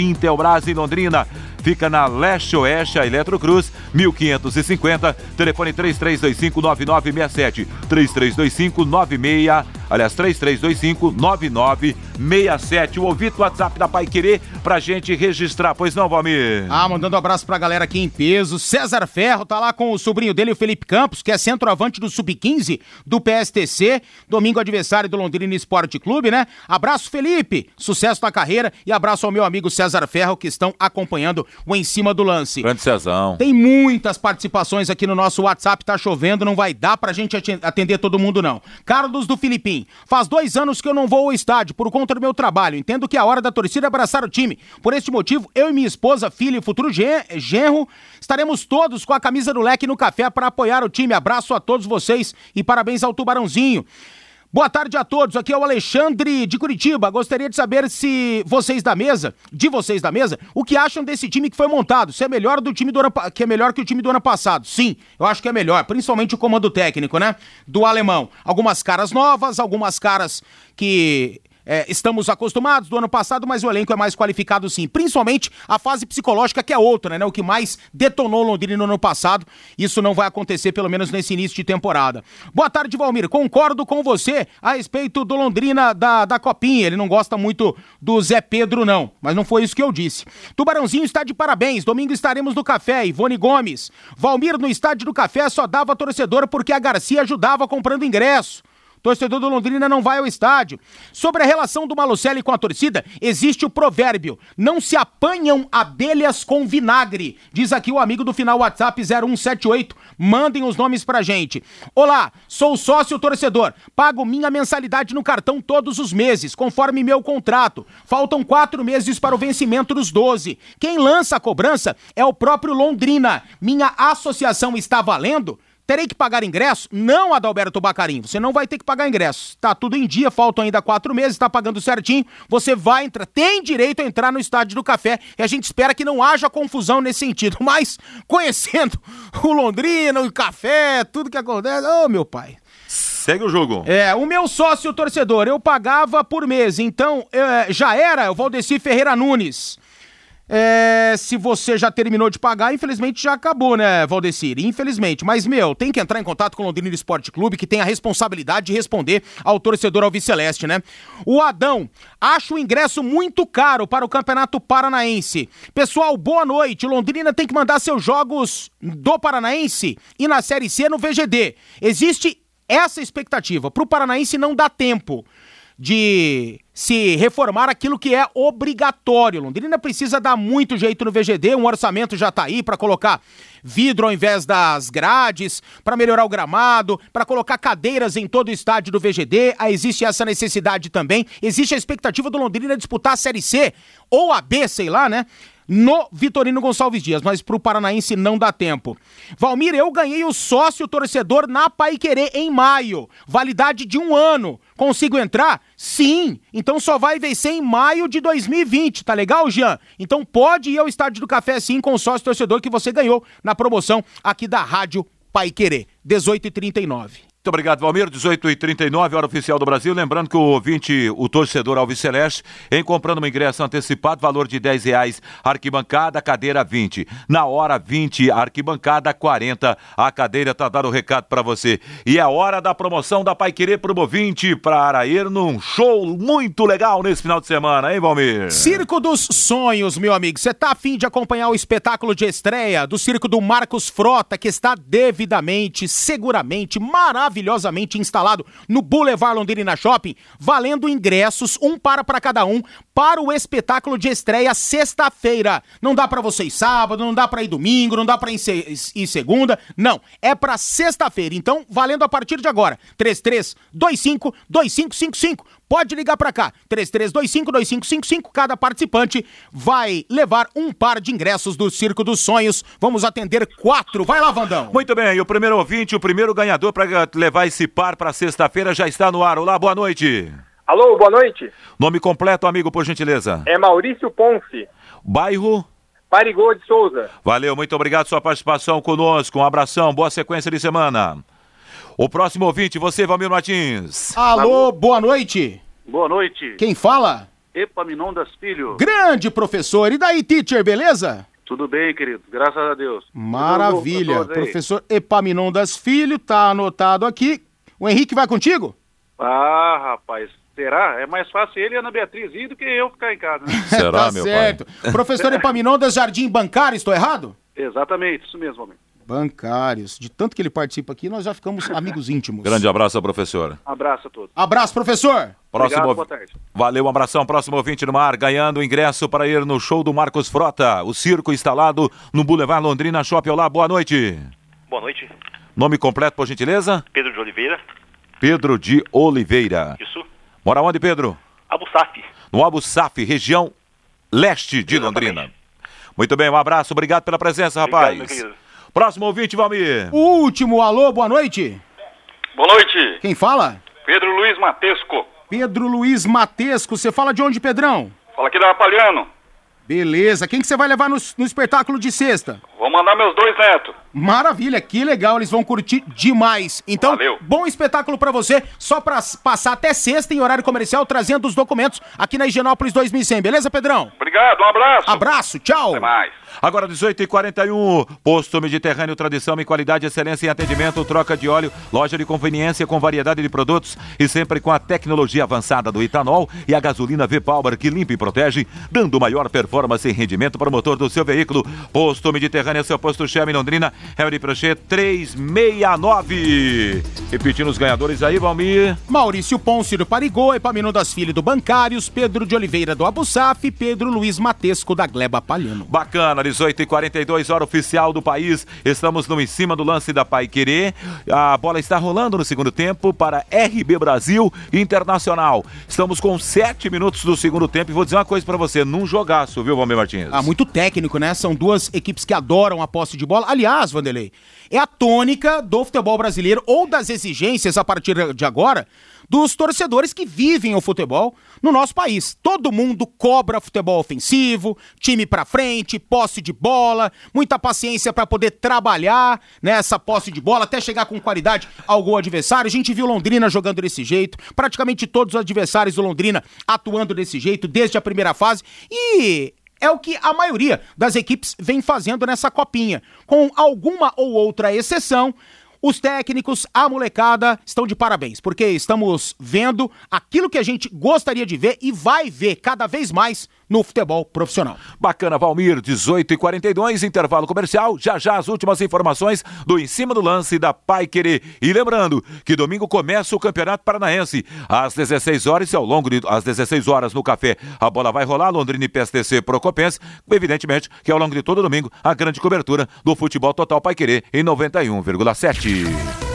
B: Intelbras em Londrina. Fica na Leste Oeste, a Eletrocruz, 1550, telefone 3325-9967, 3325-96, aliás, 3325-9967. O ouvido WhatsApp da Pai Querer pra gente registrar, pois não, Valmir?
D: Ah, mandando um abraço pra galera aqui em peso. César Ferro tá lá com o sobrinho dele, o Felipe Campos, que é centroavante do Sub-15 do PSTC, domingo adversário do Londrina Esporte Clube, né? Abraço, Felipe, sucesso na carreira e abraço ao meu amigo César Ferro, que estão acompanhando o Em Cima do Lance.
B: Grande Cezão.
D: Tem muitas participações aqui no nosso WhatsApp, tá chovendo, não vai dar pra gente atender todo mundo, não. Carlos do Filipim, faz dois anos que eu não vou ao estádio por conta do meu trabalho. Entendo que é a hora da torcida abraçar o time. Por este motivo, eu e minha esposa, filha e futuro genro, estaremos todos com a camisa do leque no café para apoiar o time. Abraço a todos vocês e parabéns ao Tubarãozinho. Boa tarde a todos, aqui é o Alexandre de Curitiba. Gostaria de saber se vocês da mesa, de vocês da mesa, o que acham desse time que foi montado? Se é melhor do time do ano, que é melhor que o time do ano passado? Sim, eu acho que é melhor, principalmente o comando técnico, né? Do alemão. Algumas caras novas, algumas caras que é, estamos acostumados do ano passado, mas o elenco é mais qualificado sim. Principalmente a fase psicológica, que é outra, né? O que mais detonou Londrina no ano passado. Isso não vai acontecer, pelo menos nesse início de temporada. Boa tarde, Valmir. Concordo com você a respeito do Londrina da, da Copinha. Ele não gosta muito do Zé Pedro, não. Mas não foi isso que eu disse. Tubarãozinho está de parabéns. Domingo estaremos no café. Ivone Gomes. Valmir no estádio do café só dava torcedor porque a Garcia ajudava comprando ingresso. Torcedor do Londrina não vai ao estádio. Sobre a relação do Malucelli com a torcida, existe o provérbio: não se apanham abelhas com vinagre. Diz aqui o amigo do final WhatsApp 0178. Mandem os nomes pra gente. Olá, sou sócio torcedor. Pago minha mensalidade no cartão todos os meses, conforme meu contrato. Faltam quatro meses para o vencimento dos 12. Quem lança a cobrança é o próprio Londrina. Minha associação está valendo? Terei que pagar ingresso? Não, Adalberto Bacarim, você não vai ter que pagar ingresso. Tá tudo em dia, faltam ainda quatro meses, tá pagando certinho. Você vai entrar, tem direito a entrar no estádio do café e a gente espera que não haja confusão nesse sentido. Mas, conhecendo o Londrina, o café, tudo que acontece, ô oh, meu pai.
B: Segue o jogo.
D: É, o meu sócio torcedor, eu pagava por mês, então é, já era o Valdeci Ferreira Nunes. É, se você já terminou de pagar, infelizmente já acabou, né, Valdecir? Infelizmente. Mas, meu, tem que entrar em contato com o Londrina Esporte Clube, que tem a responsabilidade de responder ao torcedor alviceleste, né? O Adão, acho o ingresso muito caro para o Campeonato Paranaense. Pessoal, boa noite. Londrina tem que mandar seus jogos do Paranaense e na Série C no VGD. Existe essa expectativa. Para o Paranaense não dá tempo de se reformar aquilo que é obrigatório. Londrina precisa dar muito jeito no VGD, um orçamento já está aí para colocar vidro ao invés das grades, para melhorar o gramado, para colocar cadeiras em todo o estádio do VGD. Ah, existe essa necessidade também. Existe a expectativa do Londrina disputar a Série C ou a B, sei lá, né? No Vitorino Gonçalves Dias, mas pro Paranaense não dá tempo. Valmir, eu ganhei o sócio torcedor na Pai Querer em maio. Validade de um ano. Consigo entrar? Sim. Então só vai vencer em maio de 2020, tá legal, Jean? Então pode ir ao Estádio do Café sim com o sócio torcedor que você ganhou na promoção aqui da Rádio Pai Querer, 18 e 39.
B: Muito obrigado, Valmir. 18 e 39 hora oficial do Brasil. Lembrando que o ouvinte, o torcedor Alves Celeste, em comprando um ingresso antecipado, valor de 10 reais, arquibancada, cadeira 20. Na hora 20, arquibancada 40. A cadeira tá dando o recado para você. E é hora da promoção da Pai Querer pro ouvinte para ir num show muito legal nesse final de semana, hein, Valmir?
D: Circo dos Sonhos, meu amigo. Você tá afim de acompanhar o espetáculo de estreia do circo do Marcos Frota, que está devidamente, seguramente, maravilhoso maravilhosamente instalado no Boulevard Londrina Shopping, valendo ingressos, um para para cada um, para o espetáculo de estreia sexta-feira. Não dá para você ir sábado, não dá para ir domingo, não dá para ir, ir segunda, não, é para sexta-feira. Então, valendo a partir de agora. 3325 2555 Pode ligar para cá, 33252555. Cada participante vai levar um par de ingressos do Circo dos Sonhos. Vamos atender quatro. Vai lá, Vandão.
B: Muito bem, o primeiro ouvinte, o primeiro ganhador para levar esse par para sexta-feira já está no ar. Olá, boa noite.
I: Alô, boa noite.
B: Nome completo, amigo, por gentileza.
I: É Maurício Ponce.
B: Bairro?
I: Parigô de Souza.
B: Valeu, muito obrigado pela sua participação conosco. Um abração, boa sequência de semana. O próximo ouvinte, você, Valmir Martins.
D: Alô, boa noite.
J: Boa noite.
D: Quem fala?
J: Epaminondas Filho.
D: Grande professor. E daí, teacher, beleza?
J: Tudo bem, querido. Graças a Deus.
D: Maravilha. Professor Epaminondas Filho, tá anotado aqui. O Henrique vai contigo?
J: Ah, rapaz. Será? É mais fácil ele e Ana Beatriz ir do que eu ficar em casa. Né?
B: Será,
D: tá
B: meu
D: certo.
B: pai?
D: Professor Epaminondas Jardim Bancário, estou errado?
J: Exatamente, isso mesmo, homem.
D: Bancários. De tanto que ele participa aqui, nós já ficamos amigos íntimos.
B: Grande abraço professor.
J: Abraço a todos.
D: Abraço, professor.
B: Próximo
J: Obrigado, boa tarde.
B: Valeu, um abração. Próximo ouvinte no mar, ganhando o ingresso para ir no show do Marcos Frota. O circo instalado no Boulevard Londrina Shopping. Olá, boa noite.
K: Boa noite.
B: Nome completo, por gentileza?
K: Pedro de Oliveira.
B: Pedro de Oliveira.
K: Isso.
B: Mora onde, Pedro?
K: Abu Saf.
B: No Abu Saf, região leste de Londrina. Muito bem, um abraço. Obrigado pela presença,
K: Obrigado,
B: rapaz.
K: meu querido.
B: Próximo ouvinte, Valmir.
D: O último alô, boa noite.
L: Boa noite,
D: Quem fala?
L: Pedro Luiz Matesco.
D: Pedro Luiz Matesco. Você fala de onde, Pedrão?
L: Fala aqui da Rapalhano.
D: Beleza. Quem que você vai levar no, no espetáculo de sexta?
L: Vou mandar meus dois netos.
D: Maravilha, que legal, eles vão curtir demais. Então,
L: Valeu.
D: bom espetáculo pra você, só pra s- passar até sexta em horário comercial, trazendo os documentos aqui na Higienópolis 2100. Beleza, Pedrão?
L: Obrigado, um abraço.
D: Abraço, tchau.
L: Até mais.
B: Agora 18h41, Posto Mediterrâneo, tradição e qualidade, excelência em atendimento, troca de óleo, loja de conveniência com variedade de produtos e sempre com a tecnologia avançada do etanol e a gasolina V-Power que limpa e protege, dando maior performance e rendimento para o motor do seu veículo. Posto Mediterrâneo, seu posto Chama em Londrina, Henry Prochet 369. Repetindo os ganhadores aí, Valmir.
D: Maurício Ponce do Parigô, Epaminondas Filho do Bancários, Pedro de Oliveira do Abusaf, Pedro Luiz Matesco da Gleba Palhano.
B: Bacana, 18h42, hora oficial do país. Estamos no em cima do lance da Pai Querer. A bola está rolando no segundo tempo para RB Brasil Internacional. Estamos com sete minutos do segundo tempo e vou dizer uma coisa pra você, num jogaço, viu, Valmir Martins?
D: Ah, muito técnico, né? São duas equipes que adoram a posse de bola. Aliás, Vanderlei, é a tônica do futebol brasileiro ou das exigências a partir de agora dos torcedores que vivem o futebol no nosso país. Todo mundo cobra futebol ofensivo, time pra frente, posse de bola, muita paciência pra poder trabalhar nessa posse de bola até chegar com qualidade ao gol adversário. A gente viu Londrina jogando desse jeito, praticamente todos os adversários do Londrina atuando desse jeito desde a primeira fase e é o que a maioria das equipes vem fazendo nessa copinha. Com alguma ou outra exceção, os técnicos, a molecada estão de parabéns, porque estamos vendo aquilo que a gente gostaria de ver e vai ver cada vez mais no futebol profissional.
B: Bacana, Valmir, 18 e 42 intervalo comercial. Já já as últimas informações do Em Cima do Lance da Pai Querer. E lembrando que domingo começa o Campeonato Paranaense. Às 16 horas e ao longo de às 16 horas no café, a bola vai rolar. Londrina e PSTC Procopense. Evidentemente que ao longo de todo domingo, a grande cobertura do futebol total Pai Querer em 91,7.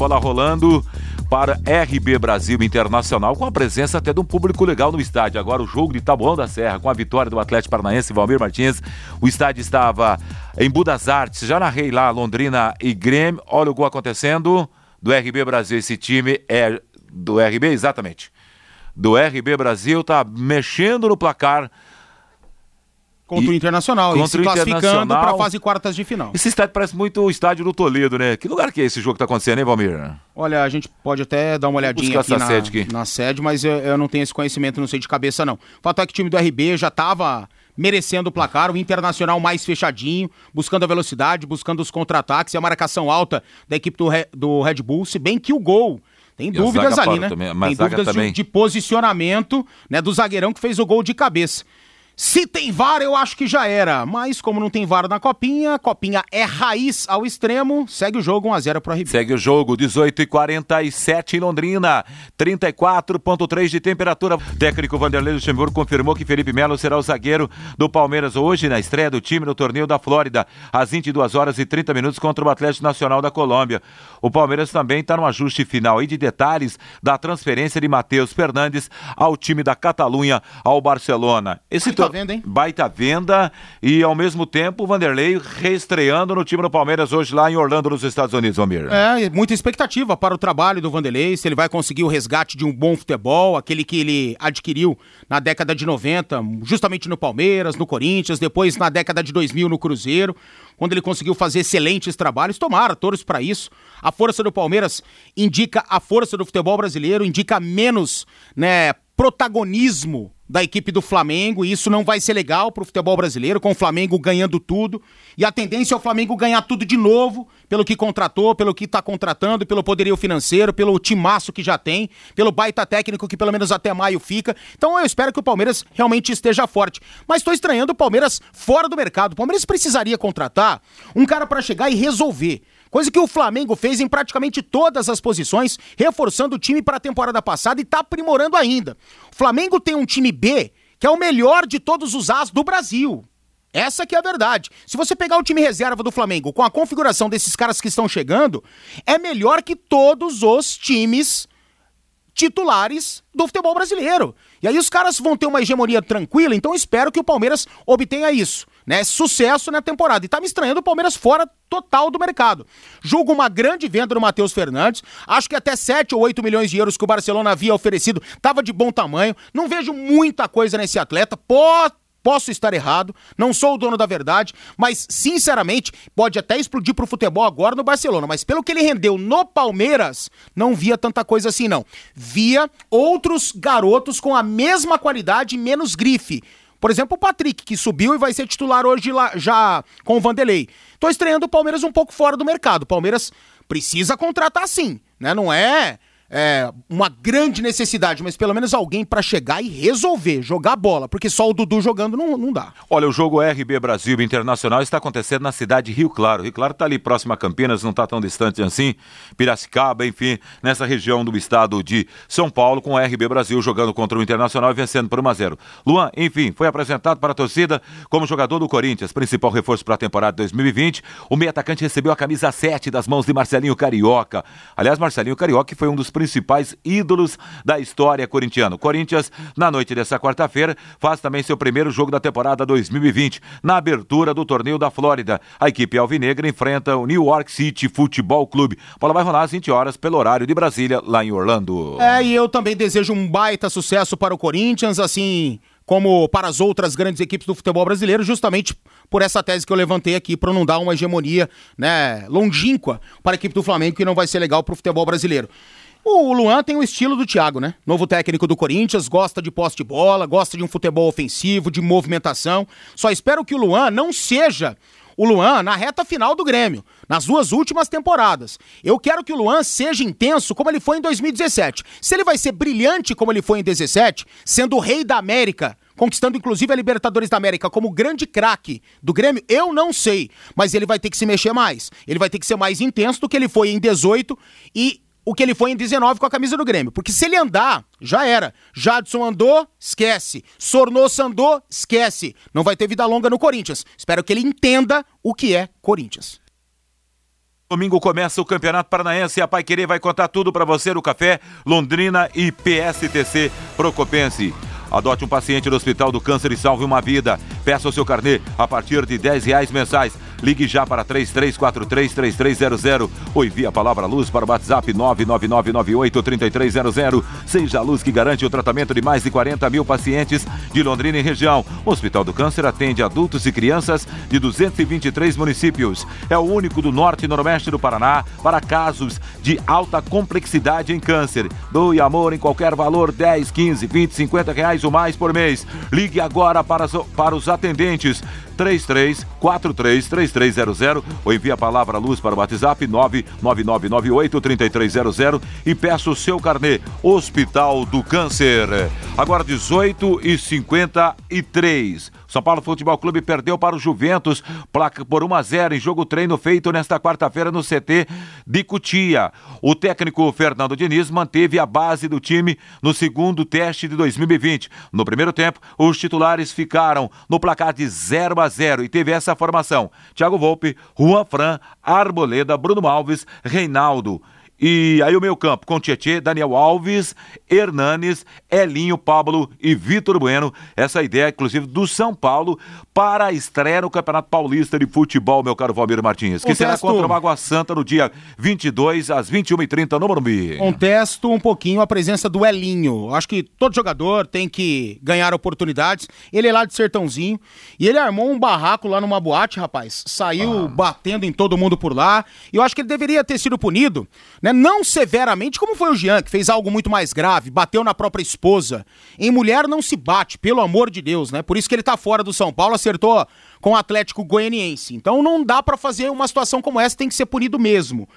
B: Bola rolando para RB Brasil Internacional, com a presença até de um público legal no estádio. Agora o jogo de Taboão da Serra, com a vitória do Atlético Paranaense Valmir Martins. O estádio estava em Budas Artes, já narrei lá Londrina e Grêmio. Olha o gol acontecendo do RB Brasil. Esse time é do RB, exatamente. Do RB Brasil, tá mexendo no placar
D: Contra o Internacional, e
B: contra
D: se
B: o
D: classificando para a fase quartas de final.
B: Esse estádio parece muito o estádio do Toledo, né? Que lugar que é esse jogo que tá acontecendo, hein, Valmir?
D: Olha, a gente pode até dar uma olhadinha aqui na,
B: sede aqui.
D: na sede, mas eu, eu não tenho esse conhecimento, não sei de cabeça não. O fato é que o time do RB já estava merecendo o placar, o Internacional mais fechadinho, buscando a velocidade, buscando os contra-ataques e a marcação alta da equipe do, Re- do Red Bull, se bem que o gol... Tem
B: E
D: dúvidas ali, né?
B: também,
D: Tem dúvidas de, de posicionamento né, do zagueirão que fez o gol de cabeça. Se tem VAR, eu acho que já era. Mas como não tem VAR na Copinha, Copinha é raiz ao extremo, segue o jogo 1x0 pro RB.
B: Segue o jogo, 18 e 47 em Londrina, 34,3 de temperatura. O técnico Vanderlei Luxemburgo confirmou que Felipe Melo será o zagueiro do Palmeiras hoje na estreia do time no torneio da Flórida, às 22 horas e 30 minutos contra o Atlético Nacional da Colômbia. O Palmeiras também está no ajuste final aí de detalhes da transferência de Matheus Fernandes ao time da Catalunha ao Barcelona. Esse
D: Baita
B: tor-
D: venda, hein?
B: baita venda e ao mesmo tempo o Vanderlei reestreando no time do Palmeiras hoje lá em Orlando, nos Estados Unidos, Almir.
D: É, muita expectativa para o trabalho do Vanderlei, se ele vai conseguir o resgate de um bom futebol, aquele que ele adquiriu na década de 90, justamente no Palmeiras, no Corinthians, depois na década de 2000 no Cruzeiro, quando ele conseguiu fazer excelentes trabalhos. Tomara, todos para isso. A força do Palmeiras indica a força do futebol brasileiro, indica menos, né, protagonismo da equipe do Flamengo, e isso não vai ser legal pro futebol brasileiro, com o Flamengo ganhando tudo. E a tendência é o Flamengo ganhar tudo de novo, pelo que contratou, pelo que tá contratando, pelo poderio financeiro, pelo timaço que já tem, pelo baita técnico que pelo menos até maio fica. Então eu espero que o Palmeiras realmente esteja forte. Mas tô estranhando o Palmeiras fora do mercado. O Palmeiras precisaria contratar um cara para chegar e resolver. Coisa que o Flamengo fez em praticamente todas as posições, reforçando o time para a temporada passada e está aprimorando ainda. O Flamengo tem um time B que é o melhor de todos os As do Brasil. Essa que é a verdade. Se você pegar o time reserva do Flamengo com a configuração desses caras que estão chegando, é melhor que todos os times titulares do futebol brasileiro. E aí os caras vão ter uma hegemonia tranquila, então espero que o Palmeiras obtenha isso, né? Sucesso na temporada. E tá me estranhando o Palmeiras fora total do mercado. Julgo uma grande venda do Matheus Fernandes. Acho que até 7 ou 8 milhões de euros que o Barcelona havia oferecido tava de bom tamanho. Não vejo muita coisa nesse atleta. Pode Posso estar errado, não sou o dono da verdade, mas sinceramente pode até explodir pro futebol agora no Barcelona, mas pelo que ele rendeu no Palmeiras, não via tanta coisa assim não. Via outros garotos com a mesma qualidade e menos grife. Por exemplo, o Patrick, que subiu e vai ser titular hoje lá, já com o Vanderlei. Tô estreando o Palmeiras um pouco fora do mercado. O Palmeiras precisa contratar sim, né? Não é é, uma grande necessidade, mas pelo menos alguém pra chegar e resolver, jogar bola, porque só o Dudu jogando não, não dá.
B: Olha, o jogo RB Brasil Internacional está acontecendo na cidade de Rio Claro. Rio Claro está ali próximo a Campinas, não está tão distante assim. Piracicaba, enfim, nessa região do estado de São Paulo, com o RB Brasil jogando contra o Internacional e vencendo por 1 a 0. Luan, enfim, foi apresentado para a torcida como jogador do Corinthians, principal reforço para a temporada 2020. O meio atacante recebeu a camisa 7 das mãos de Marcelinho Carioca. Aliás, Marcelinho Carioca foi um dos principais ídolos da história corintiana. O Corinthians, na noite dessa quarta-feira, faz também seu primeiro jogo da temporada 2020, na abertura do torneio da Flórida. A equipe alvinegra enfrenta o New York City Futebol Clube. A bola vai rolar às 20 horas pelo horário de Brasília, lá em Orlando.
D: É, e eu também desejo um baita sucesso para o Corinthians, assim como para as outras grandes equipes do futebol brasileiro, justamente por essa tese que eu levantei aqui, para não dar uma hegemonia né, longínqua para a equipe do Flamengo, que não vai ser legal para o futebol brasileiro. O Luan tem o estilo do Thiago, né? Novo técnico do Corinthians, gosta de posse de bola, gosta de um futebol ofensivo, de movimentação. Só espero que o Luan não seja o Luan na reta final do Grêmio, nas duas últimas temporadas. Eu quero que o Luan seja intenso como ele foi em 2017. Se ele vai ser brilhante como ele foi em 2017, sendo o rei da América, conquistando inclusive a Libertadores da América como grande craque do Grêmio, eu não sei. Mas ele vai ter que se mexer mais. Ele vai ter que ser mais intenso do que ele foi em 18 e o que ele foi em 19 com a camisa do Grêmio. Porque se ele andar, já era. Jadson andou, esquece. Sornosa andou, esquece. Não vai ter vida longa no Corinthians. Espero que ele entenda o que é Corinthians.
B: Domingo começa o Campeonato Paranaense e a Pai Querer vai contar tudo para você no Café Londrina e PSTC Procopense. Adote um paciente do Hospital do Câncer e salve uma vida. Peça o seu carnê a partir de 10 reais mensais. Ligue já para 33433300 ou envie a palavra luz para o WhatsApp 999983300. Seja a luz que garante o tratamento de mais de 40 mil pacientes de Londrina e região. O Hospital do Câncer atende adultos e crianças de 223 municípios. É o único do norte e noroeste do Paraná para casos de alta complexidade em câncer. Doe amor em qualquer valor, 10, 15, 20, 50 reais ou mais por mês. Ligue agora para, para os atendentes 33433300 ou envie a palavra luz para o WhatsApp 999983300 e peça o seu carnê Hospital do Câncer. Agora 18 e 53. São Paulo Futebol Clube perdeu para o Juventus placa por 1 a 0 em jogo treino feito nesta quarta-feira no CT de Cutia. O técnico Fernando Diniz manteve a base do time no segundo teste de 2020. No primeiro tempo, os titulares ficaram no placar de 0 a 0 e teve essa formação: Thiago Volpe, Juan Fran, Arboleda, Bruno Alves, Reinaldo. E aí o meu campo com Tietê, Daniel Alves, Hernanes, Elinho, Pablo e Vitor Bueno. Essa ideia, inclusive, do São Paulo para a estreia no Campeonato Paulista de Futebol, meu caro Valmir Martins, que será
D: Contesto.
B: contra o Água Santa no dia 22 às 21h30 no Morumbi.
D: Contesto um pouquinho a presença do Elinho. Acho que todo jogador tem que ganhar oportunidades. Ele é lá de Sertãozinho e ele armou um barraco lá numa boate, rapaz. Saiu batendo em todo mundo por lá. E eu acho que ele deveria ter sido punido, né? Não severamente, como foi o Jean, que fez algo muito mais grave, bateu na própria esposa. Em mulher não se bate, pelo amor de Deus, né? Por isso que ele tá fora do São Paulo, acertou com o Atlético Goianiense. Então não dá pra fazer uma situação como essa, tem que ser punido mesmo.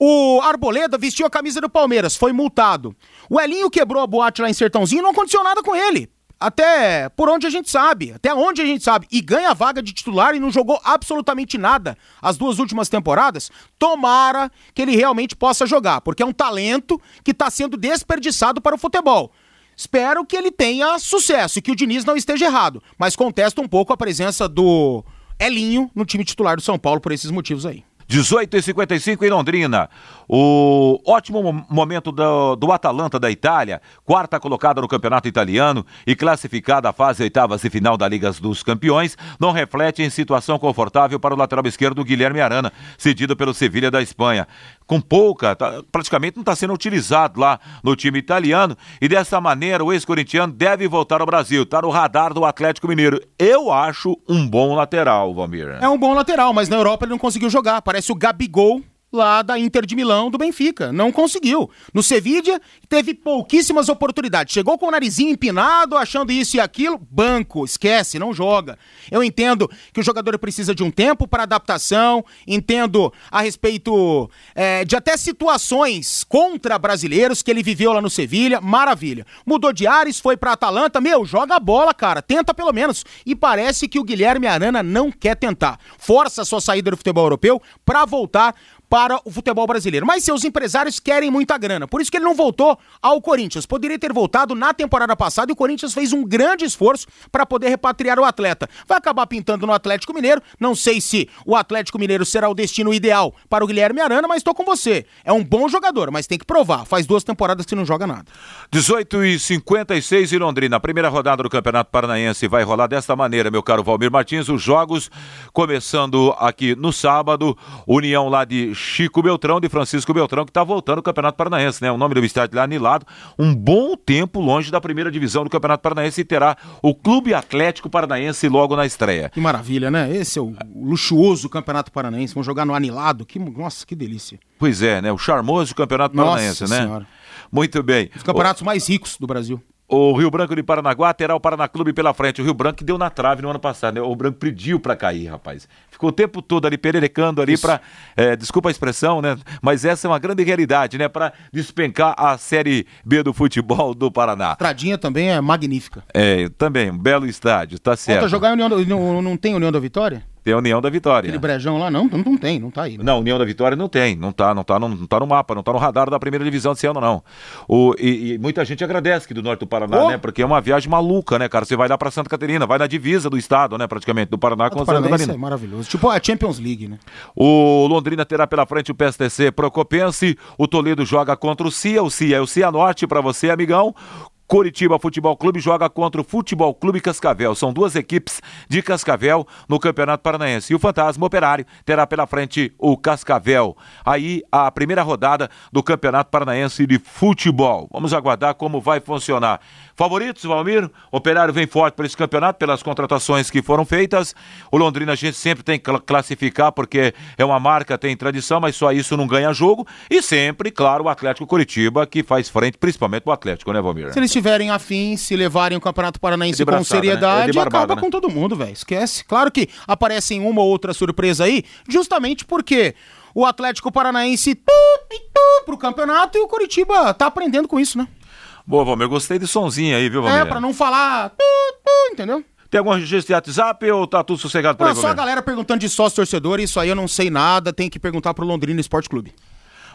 D: O Arboleda vestiu a camisa do Palmeiras, foi multado. O Elinho quebrou a boate lá em Sertãozinho e não aconteceu nada com ele. Até por onde a gente sabe, até onde a gente sabe. E ganha a vaga de titular e não jogou absolutamente nada as duas últimas temporadas. Tomara que ele realmente possa jogar, porque é um talento que está sendo desperdiçado para o futebol. Espero que ele tenha sucesso e que o Diniz não esteja errado, mas contesto um pouco a presença do Elinho no time titular do São Paulo por esses motivos aí.
B: 18 e 55 em Londrina. O ótimo mo- momento do, do Atalanta da Itália, quarta colocada no campeonato italiano e classificada à fase oitavas e final da Liga dos Campeões, não reflete em situação confortável para o lateral esquerdo Guilherme Arana, cedido pelo Sevilha da Espanha. Com pouca, tá- praticamente não está sendo utilizado lá no time italiano e dessa maneira o ex-corintiano deve voltar ao Brasil. Está no radar do Atlético Mineiro. Eu acho um bom lateral, Valmir.
D: É um bom lateral, mas na Europa ele não conseguiu jogar. Parece o Gabigol lá da Inter de Milão do Benfica. Não conseguiu. No Sevilla teve pouquíssimas oportunidades. Chegou com o narizinho empinado, achando isso e aquilo. Banco, esquece, não joga. Eu entendo que o jogador precisa de um tempo para adaptação, entendo a respeito é, de até situações contra brasileiros que ele viveu lá no Sevilha. Maravilha. Mudou de ares, foi pra Atalanta. Meu, joga a bola, cara. Tenta pelo menos. E parece que o Guilherme Arana não quer tentar. Força a sua saída do futebol europeu para voltar para o futebol brasileiro. Mas seus empresários querem muita grana. Por isso que ele não voltou ao Corinthians. Poderia ter voltado na temporada passada e o Corinthians fez um grande esforço para poder repatriar o atleta. Vai acabar pintando no Atlético Mineiro. Não sei se o Atlético Mineiro será o destino ideal para o Guilherme Arana, mas estou com você. É um bom jogador, mas tem que provar. Faz duas temporadas que não joga nada.
B: 18 e 56 em Londrina. A primeira rodada do Campeonato Paranaense vai rolar desta maneira, meu caro Valmir Martins. Os jogos começando aqui no sábado. União lá de Chico Beltrão, de Francisco Beltrão, que está voltando ao Campeonato Paranaense, né? O nome do estádio lá anilado. Um bom tempo longe da primeira divisão do Campeonato Paranaense e terá o Clube Atlético Paranaense logo na estreia.
D: Que maravilha, né? Esse é o luxuoso Campeonato Paranaense. Vão jogar no anilado. Que, nossa, que delícia.
B: Pois é, né? O charmoso Campeonato
D: Nossa
B: Paranaense, né?
D: Senhora.
B: Muito bem.
D: Os campeonatos mais ricos do Brasil.
B: O Rio Branco de Paranaguá terá o Paraná Clube pela frente. O Rio Branco que deu na trave no ano passado, né? O Branco pediu pra cair, rapaz. Ficou o tempo todo ali pererecando ali pra. é, desculpa a expressão, né? Mas essa é uma grande realidade, né? Pra despencar a Série B do futebol do Paraná.
D: Tradinha também é magnífica.
B: É, também, um belo estádio, tá certo.
D: Falta jogar em União do, não, não tem União da Vitória?
B: Tem a União da Vitória.
D: Aquele brejão lá? Não, não, não tem, não tá aí. né?
B: Não, União da Vitória não tem, não tá, não tá, no, não tá no mapa, não tá no radar da primeira divisão desse ano, não. O, e, e muita gente agradece aqui do norte do Paraná,
D: Oh!
B: né? Porque é uma viagem maluca, né, cara? Você vai lá pra Santa Catarina, vai na divisa do estado, né, praticamente, do Paraná com
D: O
B: a Santa Catarina.
D: é maravilhoso. Tipo a Champions League, né?
B: O Londrina terá pela frente o PSTC Procopense, o Toledo joga contra o CIA, o CIA é o Cianorte pra você, amigão. Coritiba Futebol Clube joga contra o Futebol Clube Cascavel. São duas equipes de Cascavel no Campeonato Paranaense. E o Fantasma Operário terá pela frente o Cascavel. Aí a primeira rodada do Campeonato Paranaense de Futebol. Vamos aguardar como vai funcionar. Favoritos, Valmir? Operário vem forte para esse campeonato pelas contratações que foram feitas. O Londrina a gente sempre tem que classificar porque é uma marca, tem tradição, mas só isso não ganha jogo. E sempre, claro, o Atlético Curitiba que faz frente, principalmente o Atlético, né, Valmir?
D: Se eles estiverem afins, se levarem o Campeonato Paranaense com seriedade, né? é barbada, acaba né? com todo mundo, velho. Esquece. Claro que aparecem uma ou outra surpresa aí, justamente porque o Atlético Paranaense tu, tu, pro campeonato e o Curitiba tá aprendendo com isso, né?
B: Boa, Valmir, gostei de sonzinho aí, viu, Valmir?
D: É, pra não falar, entendeu?
B: Tem algum registro de WhatsApp ou tá tudo sossegado por
D: não,
B: aí,
D: Só a galera perguntando de sócio torcedor, isso aí eu não sei nada, tem que perguntar pro Londrina Esporte Clube.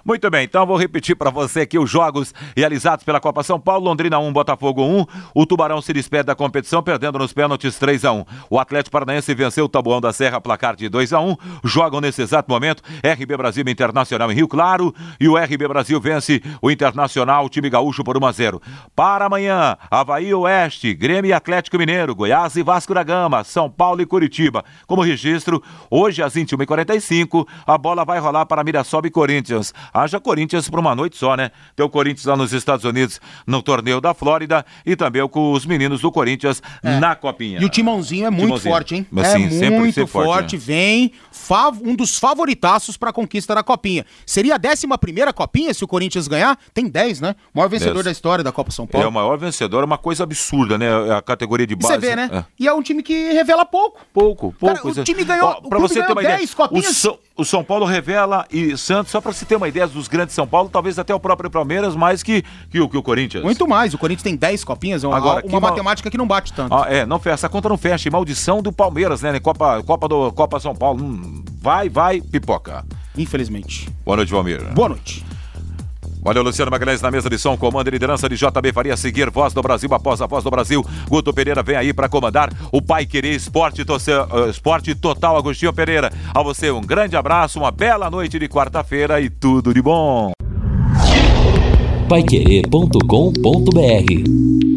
B: Muito bem, então vou repetir para você aqui os jogos realizados pela Copa São Paulo. Londrina 1, Botafogo 1. O Tubarão se despede da competição, perdendo nos pênaltis 3 a 1 O Atlético Paranaense venceu o Tabuão da Serra, placar de 2 a 1 Jogam nesse exato momento RB Brasil Internacional em Rio Claro. E o RB Brasil vence o Internacional, o time gaúcho, por 1 a 0 Para amanhã, Havaí Oeste, Grêmio e Atlético Mineiro, Goiás e Vasco da Gama, São Paulo e Curitiba. Como registro, hoje às 21h45, a bola vai rolar para Mirassol e Corinthians. Haja Corinthians para uma noite só, né? Tem o Corinthians lá nos Estados Unidos no torneio da Flórida e também com os meninos do Corinthians é. na Copinha.
D: E o Timãozinho é muito timãozinho. forte, hein? Mas, sim, é muito forte, forte né? vem um dos favoritaços para a conquista da Copinha. Seria a 11 primeira Copinha se o Corinthians ganhar? Tem 10, né? O maior vencedor Dez. da história da Copa São Paulo.
B: É o maior vencedor, é uma coisa absurda, né? A categoria de base.
D: Você vê, né? É. E é um time que revela pouco.
B: Pouco, pouco.
D: Cara, o time ganhou,
B: para você ter uma 10 ideia,
D: Copinhas.
B: O São, o São Paulo revela e Santos, só para você ter uma ideia dos grandes São Paulo, talvez até o próprio Palmeiras, mais que, que, o, que o Corinthians.
D: Muito mais. O Corinthians tem 10 copinhas, uma, Agora, uma matemática mal... que não bate tanto.
B: Ah, é, não fecha. Essa conta não fecha. E maldição do Palmeiras, né? Copa, Copa, do, Copa São Paulo. Hum, vai, vai, pipoca.
D: Infelizmente.
B: Boa noite, Valmir.
D: Boa noite.
B: Olha o Luciano Magalhães na mesa de som, comando e liderança de JB Faria seguir voz do Brasil após a voz do Brasil. Guto Pereira vem aí para comandar o Pai Querer Esporte, uh, Esporte Total Agostinho Pereira. A você um grande abraço, uma bela noite de quarta-feira e tudo de bom.
A: Paiquerê.com.br